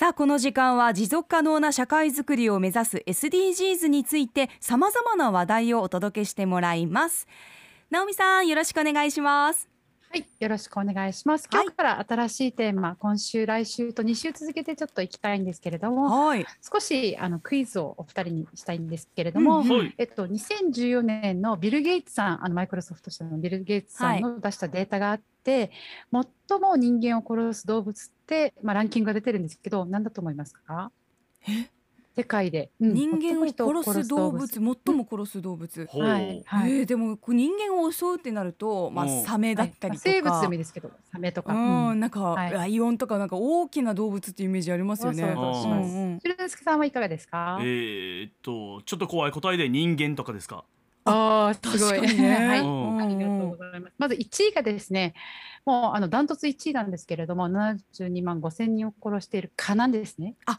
さあこの時間は持続可能な社会づくりを目指す SDGs についてさまざまな話題をお届けしてもらいます。直美さんよろしくお願いします。はい、よろしくお願いします。今日から新しいテーマ、はい、今週、来週と2週続けてちょっと行きたいんですけれども、はい、少しあのクイズをお二人にしたいんですけれども、うんうん、えっと、2014年のビル・ゲイツさん、あのマイクロソフト社のビル・ゲイツさんの出したデータがあって、はい、最も人間を殺す動物って、まあ、ランキングが出てるんですけど、何だと思いますか？え？世界で、うん、人間を殺す動物。最も殺す動物、はいはい、えー、でも人間を襲うってなると、まあ、サメだったりとか、生物でもいいですけどサメとか、うん、なんか、ライオンとかなんか大きな動物っていうイメージありますよね。鶴之助さんはいかがですか？えー、っとちょっと怖い答えで人間とかですか？ああ、すごい。ね、はい、ありがとうございます。まず1位がですね、もうあのダントツ1位なんですけれども、72万5千人を殺している蚊なんですね。あ、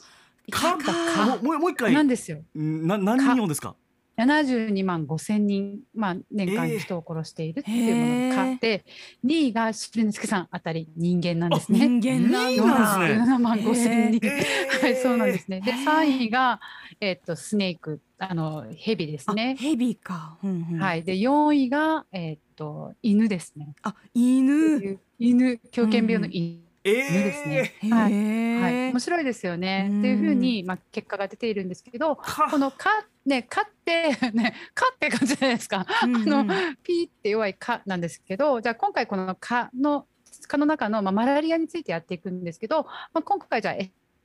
かかもうもう一回なんですよ。な何人ですか？72万5千人、まあ、年間に人を殺しているっていうものがで、えー、2位がし之助さんあたり人間なんですね。人間なんですね。7万5千人、えー、はいそうなんですね。で3位が、えー、っとスネークあのヘビですね。ヘビか。うんうん、はいで4位がえー、っと犬ですね。あ犬犬狂犬病の犬。うんえー、ですね。はい、はい、面白いですよね。っていうふうに、まあ、結果が出ているんですけど、このか、ね、かって、ね、かって感じじゃないですか。うんうん、あの、ピーって弱いかなんですけど、じゃあ今回このかの、蚊の中の、まあ、マラリアについてやっていくんですけど、まあ、今回じゃあ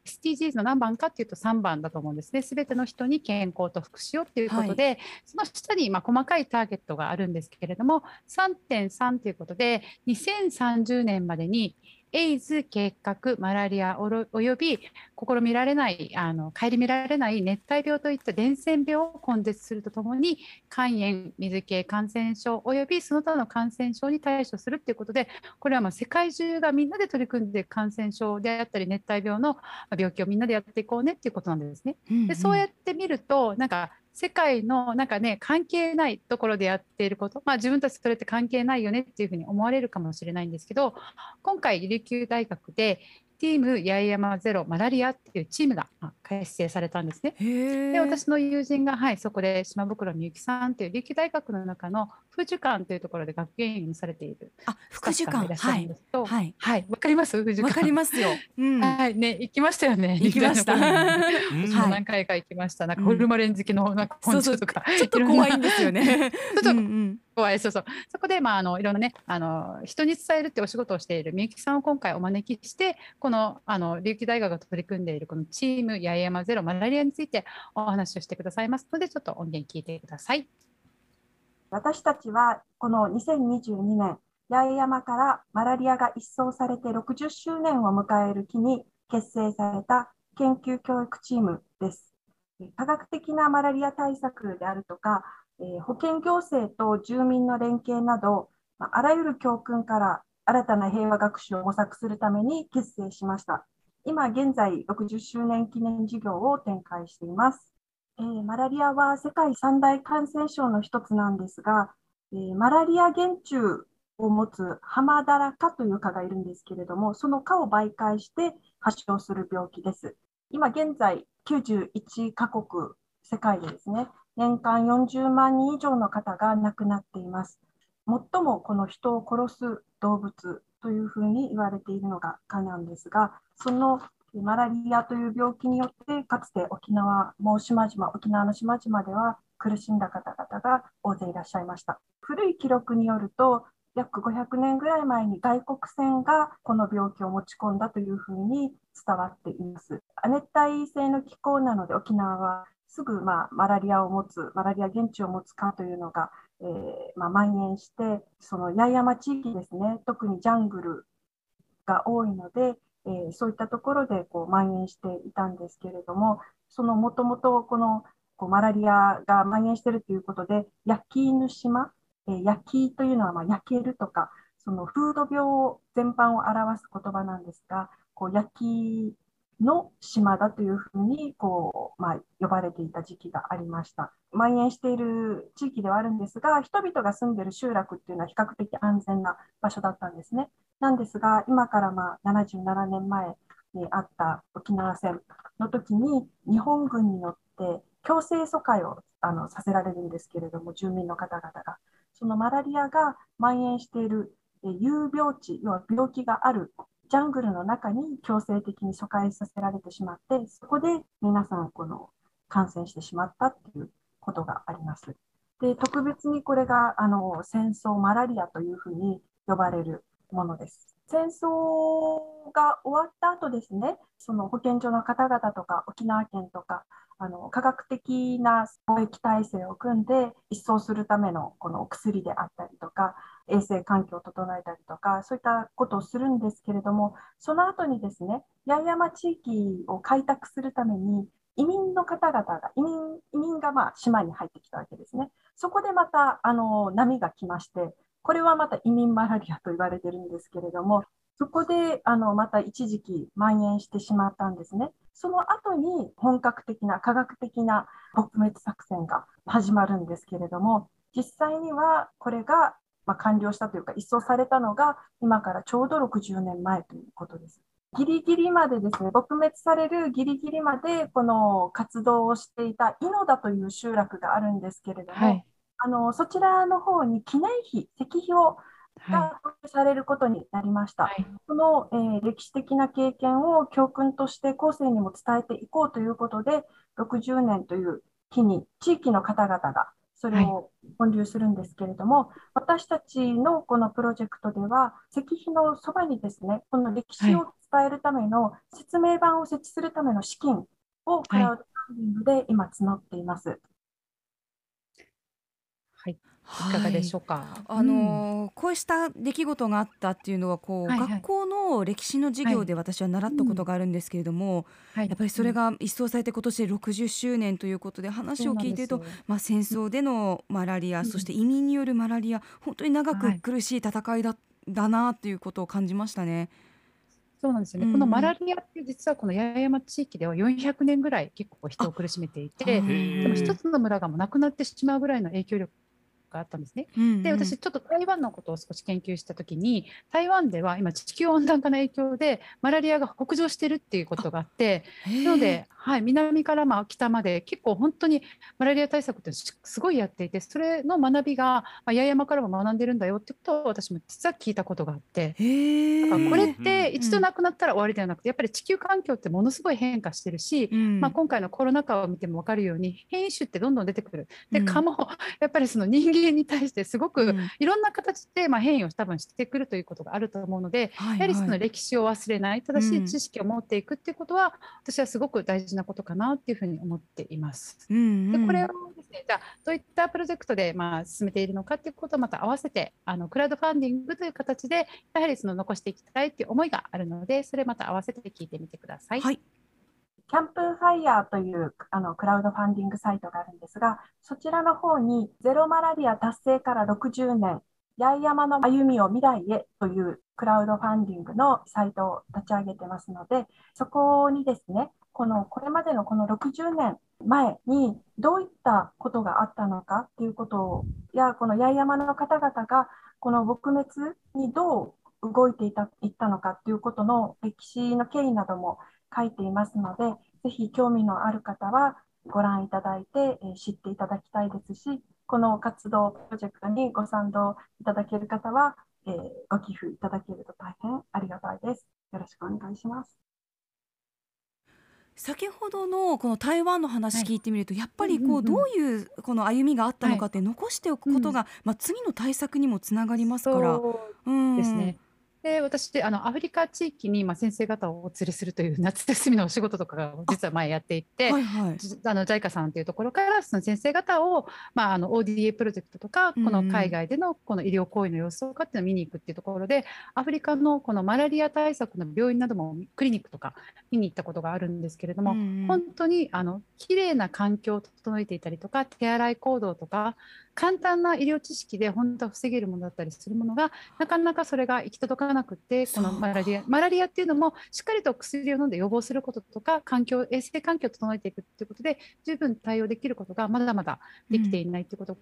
SDGs の何番かっていうと3番だと思うんですね。すべての人に健康と福祉をっていうことで、はい、その下にま細かいターゲットがあるんですけれども、3.3ということで、2030年までにエイズ、結核、マラリアおよび試みられない、あの顧みられない熱帯病といった伝染病を根絶するとともに、肝炎、水系感染症およびその他の感染症に対処するということで、これはま世界中がみんなで取り組んで感染症であったり、熱帯病の病気をみんなでやっていこうねっていうことなんですね。でそうやってみると、なんか世界のなんかね関係ないところでやっていること、まあ、自分たちそれって関係ないよねっていうふうに思われるかもしれないんですけど今回琉球大学でティーム八重山ゼロマラリアっていうチームが結成されたんですね。で私の友人が、はい、そこで島袋みゆきさんという琉球大学の中の副受館というところで学芸員をされているあ副受館。はい、はい、はい、わかります？副わかりますよ、うん、はい。ね行きましたよね。行きました。何回か行きました。なんかホルマレン好きのなんか本とか、ちょっと怖いんですよね。ちょっと、うんうん怖いそうそうそこで、まあ、あのいろんなねあの人に伝えるってお仕事をしているみゆきさんを今回お招きしてこのあの琉球大学が取り組んでいるこのチーム八重山ゼロマラリアについてお話をしてくださいますのでちょっと音源聞いてください。私たちはこの2022年八重山からマラリアが一掃されて60周年を迎える日に結成された研究教育チームです。科学的なマラリア対策であるとか、え保健行政と住民の連携など、まあらゆる教訓から新たな平和学習を模索するために結成しました。今現在60周年記念事業を展開しています。えー、マラリアは世界三大感染症の一つなんですが、えー、マラリア原虫を持つハマダラカという蚊がいるんですけれども、その蚊を媒介して発症する病気です。今現在91カ国世界でですね、年間40万人以上の方が亡くなっています。最もこの人を殺す動物というふうに言われているのが蚊なんですが、そのマラリアという病気によって、かつて沖縄、もう島々、沖縄の島々では苦しんだ方々が大勢いらっしゃいました。古い記録によると、約500年ぐらい前に外国船がこの病気を持ち込んだというふうに伝わっています。亜熱帯性の気候なので沖縄はすぐ、まあ、マラリアを持つ、マラリア原虫を持つかというのが、えー、まあ、蔓延して、その八重山地域ですね、特にジャングルが多いので、えー、そういったところでこう蔓延していたんですけれども、そのもともとこのこうマラリアが蔓延しているということで、焼き犬島、えー、焼きというのはま焼けるとか、その風土病全般を表す言葉なんですが、こう焼きの島だというふうにこう、まあ、呼ばれていた時期がありました。蔓延している地域ではあるんですが、人々が住んでいる集落っていうのは比較的安全な場所だったんですね。なんですが、今からまあ77年前にあった沖縄戦の時に日本軍によって強制疎開をあのさせられるんですけれども住民の方々がそのマラリアが蔓延している有病地要は病気があるジャングルの中に強制的に疎開させられてしまってそこで皆さんこの感染してしまったっていうことがあります。で特別にこれがあの戦争マラリアというふうに呼ばれるものです。戦争が終わった後ですね、その保健所の方々とか沖縄県とかあの科学的な貿易体制を組んで一掃するためのこのお薬であったりとか衛生環境を整えたりとかそういったことをするんですけれどもその後にですね八重山地域を開拓するために移民の方々が移民移民がまあ島に入ってきたわけですね。そこでまたあの波が来ましてこれはまた移民マラリアと言われてるんですけれどもそこであのまた一時期蔓延してしまったんですね。その後に本格的な科学的な撲滅作戦が始まるんですけれども、実際にはこれがま完了したというか、一掃されたのが今からちょうど60年前ということです。ギリギリまでですね、撲滅されるギリギリまでこの活動をしていた井野田という集落があるんですけれども、はい、あのそちらの方に記念碑、石碑をがされることになりました。はい、この、えー、歴史的な経験を教訓として後世にも伝えていこうということで、60年という日に地域の方々がそれを本流するんですけれども、はい、私たちのこのプロジェクトでは、石碑のそばにですね、この歴史を伝えるための説明板を設置するための資金をクラウドファンディングで今募っています。いかがでしょうか？あのこうした出来事があったっていうのはこう、はいはい、学校の歴史の授業で私は習ったことがあるんですけれども、はい、やっぱりそれが一掃されて今年で60周年ということで話を聞いてると、まあ、戦争でのマラリア、そして移民によるマラリア本当に長く苦しい戦いだ,、だなということを感じましたね。そうなんですよね、うん、このマラリアって実はこの八重山地域では400年ぐらい結構人を苦しめていてでも一つの村がもうなくなってしまうぐらいの影響力があったんですね。うんうん、で私ちょっと台湾のことを少し研究した時に台湾では今地球温暖化の影響でマラリアが北上してるっていうことがあってなので、はい、南からまあ北まで結構本当にマラリア対策ってすごいやっていてそれの学びが、まあ、八重山からも学んでるんだよってことを私も実は聞いたことがあってだからこれって一度なくなったら終わりではな。くてやっぱり地球環境ってものすごい変化してるし、うん、まあ、今回のコロナ禍を見ても分かるように変異種ってどんどん出てくる。で蚊もやっぱりその人間に対してすごくいろんな形でまあ変異を多分してくるということがあると思うので、やはりその歴史を忘れない正しい知識を持っていくっていうことは、私はすごく大事なことかなっていうふうに思っています。うんうん、でこれをですねじゃあどういったプロジェクトでまあ進めているのかっていうことをまた合わせてあのクラウドファンディングという形でやはりその残していきたいっていう思いがあるのでそれまた合わせて聞いてみてください。はいキャンプファイヤーというあのクラウドファンディングサイトがあるんですが、そちらの方にゼロマラリア達成から60年、八重山の歩みを未来へというクラウドファンディングのサイトを立ち上げてますので、そこにですね、このこれまでのこの60年前にどういったことがあったのかということや、この八重山の方々がこの撲滅にどう動いていたいったのかということの歴史の経緯なども書いていますので、ぜひ興味のある方はご覧いただいて、え知っていただきたいですし、この活動プロジェクトにご賛同いただける方は、えー、ご寄付いただけると大変ありがたいです。よろしくお願いします。先ほどのこの台湾の話聞いてみると、はい、やっぱりこうどういうこの歩みがあったのかって残しておくことが、はい、まあ次の対策にもつながりますから。うん、ですね。で私あのアフリカ地域に、まあ、先生方をお連れするという夏休みのお仕事とかが実は前やっていて、はいはい、あの JICA さんというところからその先生方を、まあ、あの ODA プロジェクトとかこの海外でのこの医療行為の様子とかっていうのを見に行くっていうところでアフリカのこのマラリア対策の病院などもクリニックとか見に行ったことがあるんですけれども、本当にあの綺麗な環境を整えていたりとか手洗い行動とか簡単な医療知識で本当は防げるものだったりするものがなかなかそれが行き届かなくてこのマラリアマラリアっていうのもしっかりと薬を飲んで予防することとか環境衛生環境を整えていくっていうことで十分対応できることがまだまだできていないということ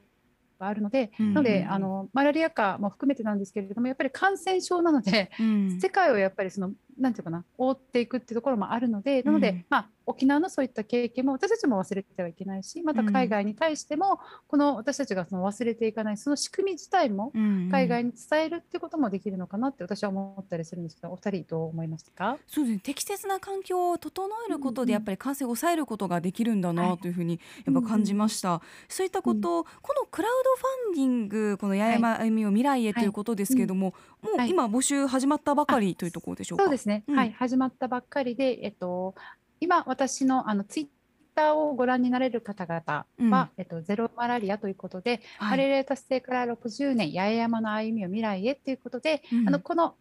があるので、うん、なのであのマラリア禍も含めてなんですけれどもやっぱり感染症なので、うん、世界をやっぱりそのなんていうかな覆っていくっていうところもあるのでなので、うん、まあ沖縄のそういった経験も私たちも忘れてはいけない。しまた海外に対しても、この私たちがその忘れていかないその仕組み自体も海外に伝えるっていうこともできるのかなって私は思ったりするんですけどお二人どう思いますか？そうですね。適切な環境を整えることでやっぱり感染を抑えることができるんだなというふうにやっぱ感じました、はい、そういったこと、このクラウドファンディングこの八重山歩みを未来へということですけれども、もう今募集始まったばかりというところでしょうか？そうですね、はい。始まったばっかりでえっと今私のあのツイッターをご覧になれる方々は、うん、えっと、ゼロマラリアということで、はい、マレリア達成から60年八重山の歩みを未来へということで、うん、あのこの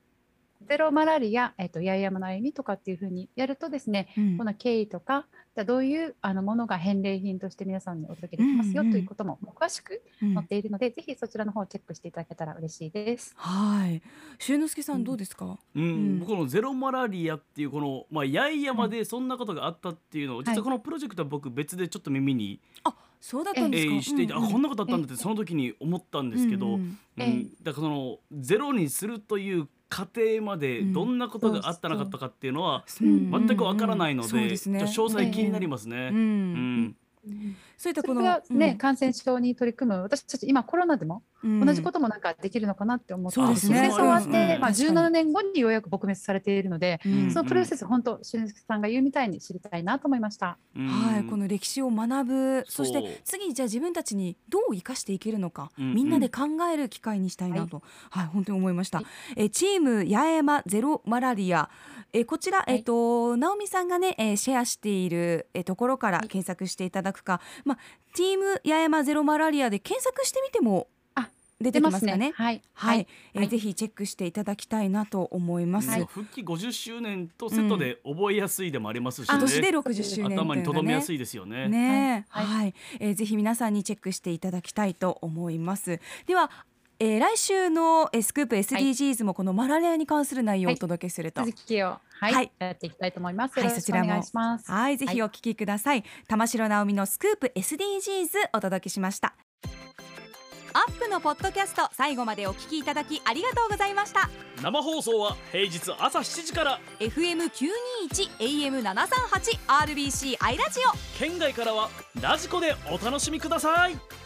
ゼロマラリア、えっと、八重山の歩みとかっていうふうにやるとですね、うん、この経緯とかじゃどういうあのものが返礼品として皆さんにお届けできますよということも詳しく載っているので、うん、ぜひそちらの方をチェックしていただけたら嬉しいです。はい。修之助さんどうですか？うん、うん、僕のゼロマラリアっていうこのまあ八重山でそんなことがあったっていうのを、実はこのプロジェクトは僕別でちょっと耳に、はい、あそうだったんですか、えー、していて、うんうん、あこんなことあったんだってその時に思ったんですけど、うん、うん、だからそのゼロにするという過程までどんなことがあったなかったかっていうのは全くわからないので、詳細気になりますね。うんそういったこのね、うん、感染症に取り組む私たち今コロナでも同じこともなんかできるのかなって思って、うん、戦争終わって、まあ、17年後にようやく撲滅されているので、うん、そのプロセス、本当俊之さんが言うみたいに知りたいなと思いました。はい、この歴史を学ぶ。そして次じゃあ自分たちにどう生かしていけるのか、みんなで考える機会にしたいなと、はい、はい、本当に思いました。はい、えチーム八重山ゼロマラリア。えこちら、はい、えっ、と直美さんがね、えー、シェアしている、えー、ところから検索していただくか、まあ、チーム八重山ゼロマラリアで検索してみても出てきますかね？はい、はい、えー、ぜひチェックしていただきたいなと思います。復帰50周年とセットで覚えやすいでもありますし、ね、今年で60周年、頭に留めやすいですよね。ね、はい、はい、えー、ぜひ皆さんにチェックしていただきたいと思います。ではえー、来週のスクープ SDGs もこのマラリアに関する内容をお届けすると、はい、続きを、はい、はい、やっていきたいと思います。はい、そちらも。はいぜひお聞きください。玉城直美のスクープ SDGs お届けしました。アップのポッドキャスト最後までお聞きいただきありがとうございました。生放送は平日朝7時から。FM921 AM738 RBC アイラジオ。県外からはラジコでお楽しみください